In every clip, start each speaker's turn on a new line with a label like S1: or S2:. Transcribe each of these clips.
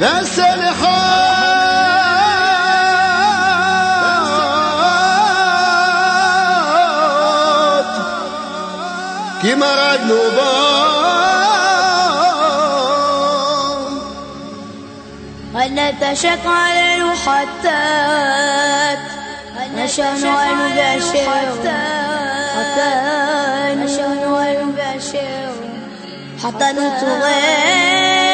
S1: بس كما ردنا بام
S2: ونتشق على الحتات نشان ونبشر حتى نشان ونبشر حتى نتغير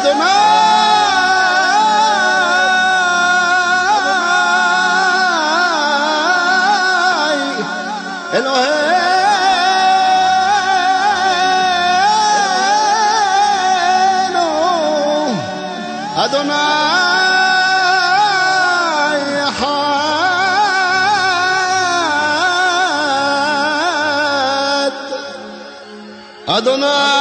S1: Adonai! Eloheinu. Adonai. Echad Adonai.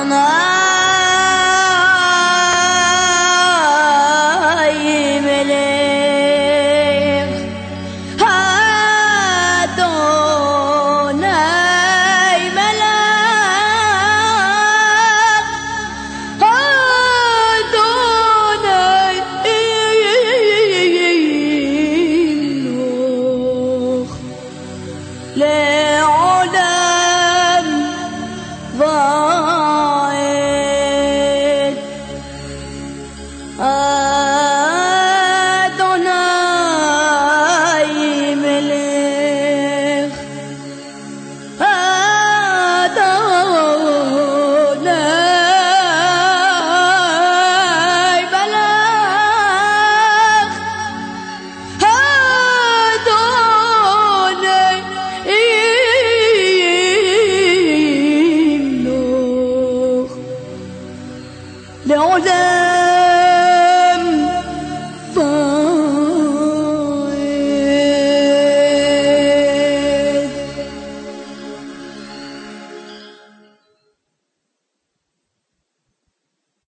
S2: on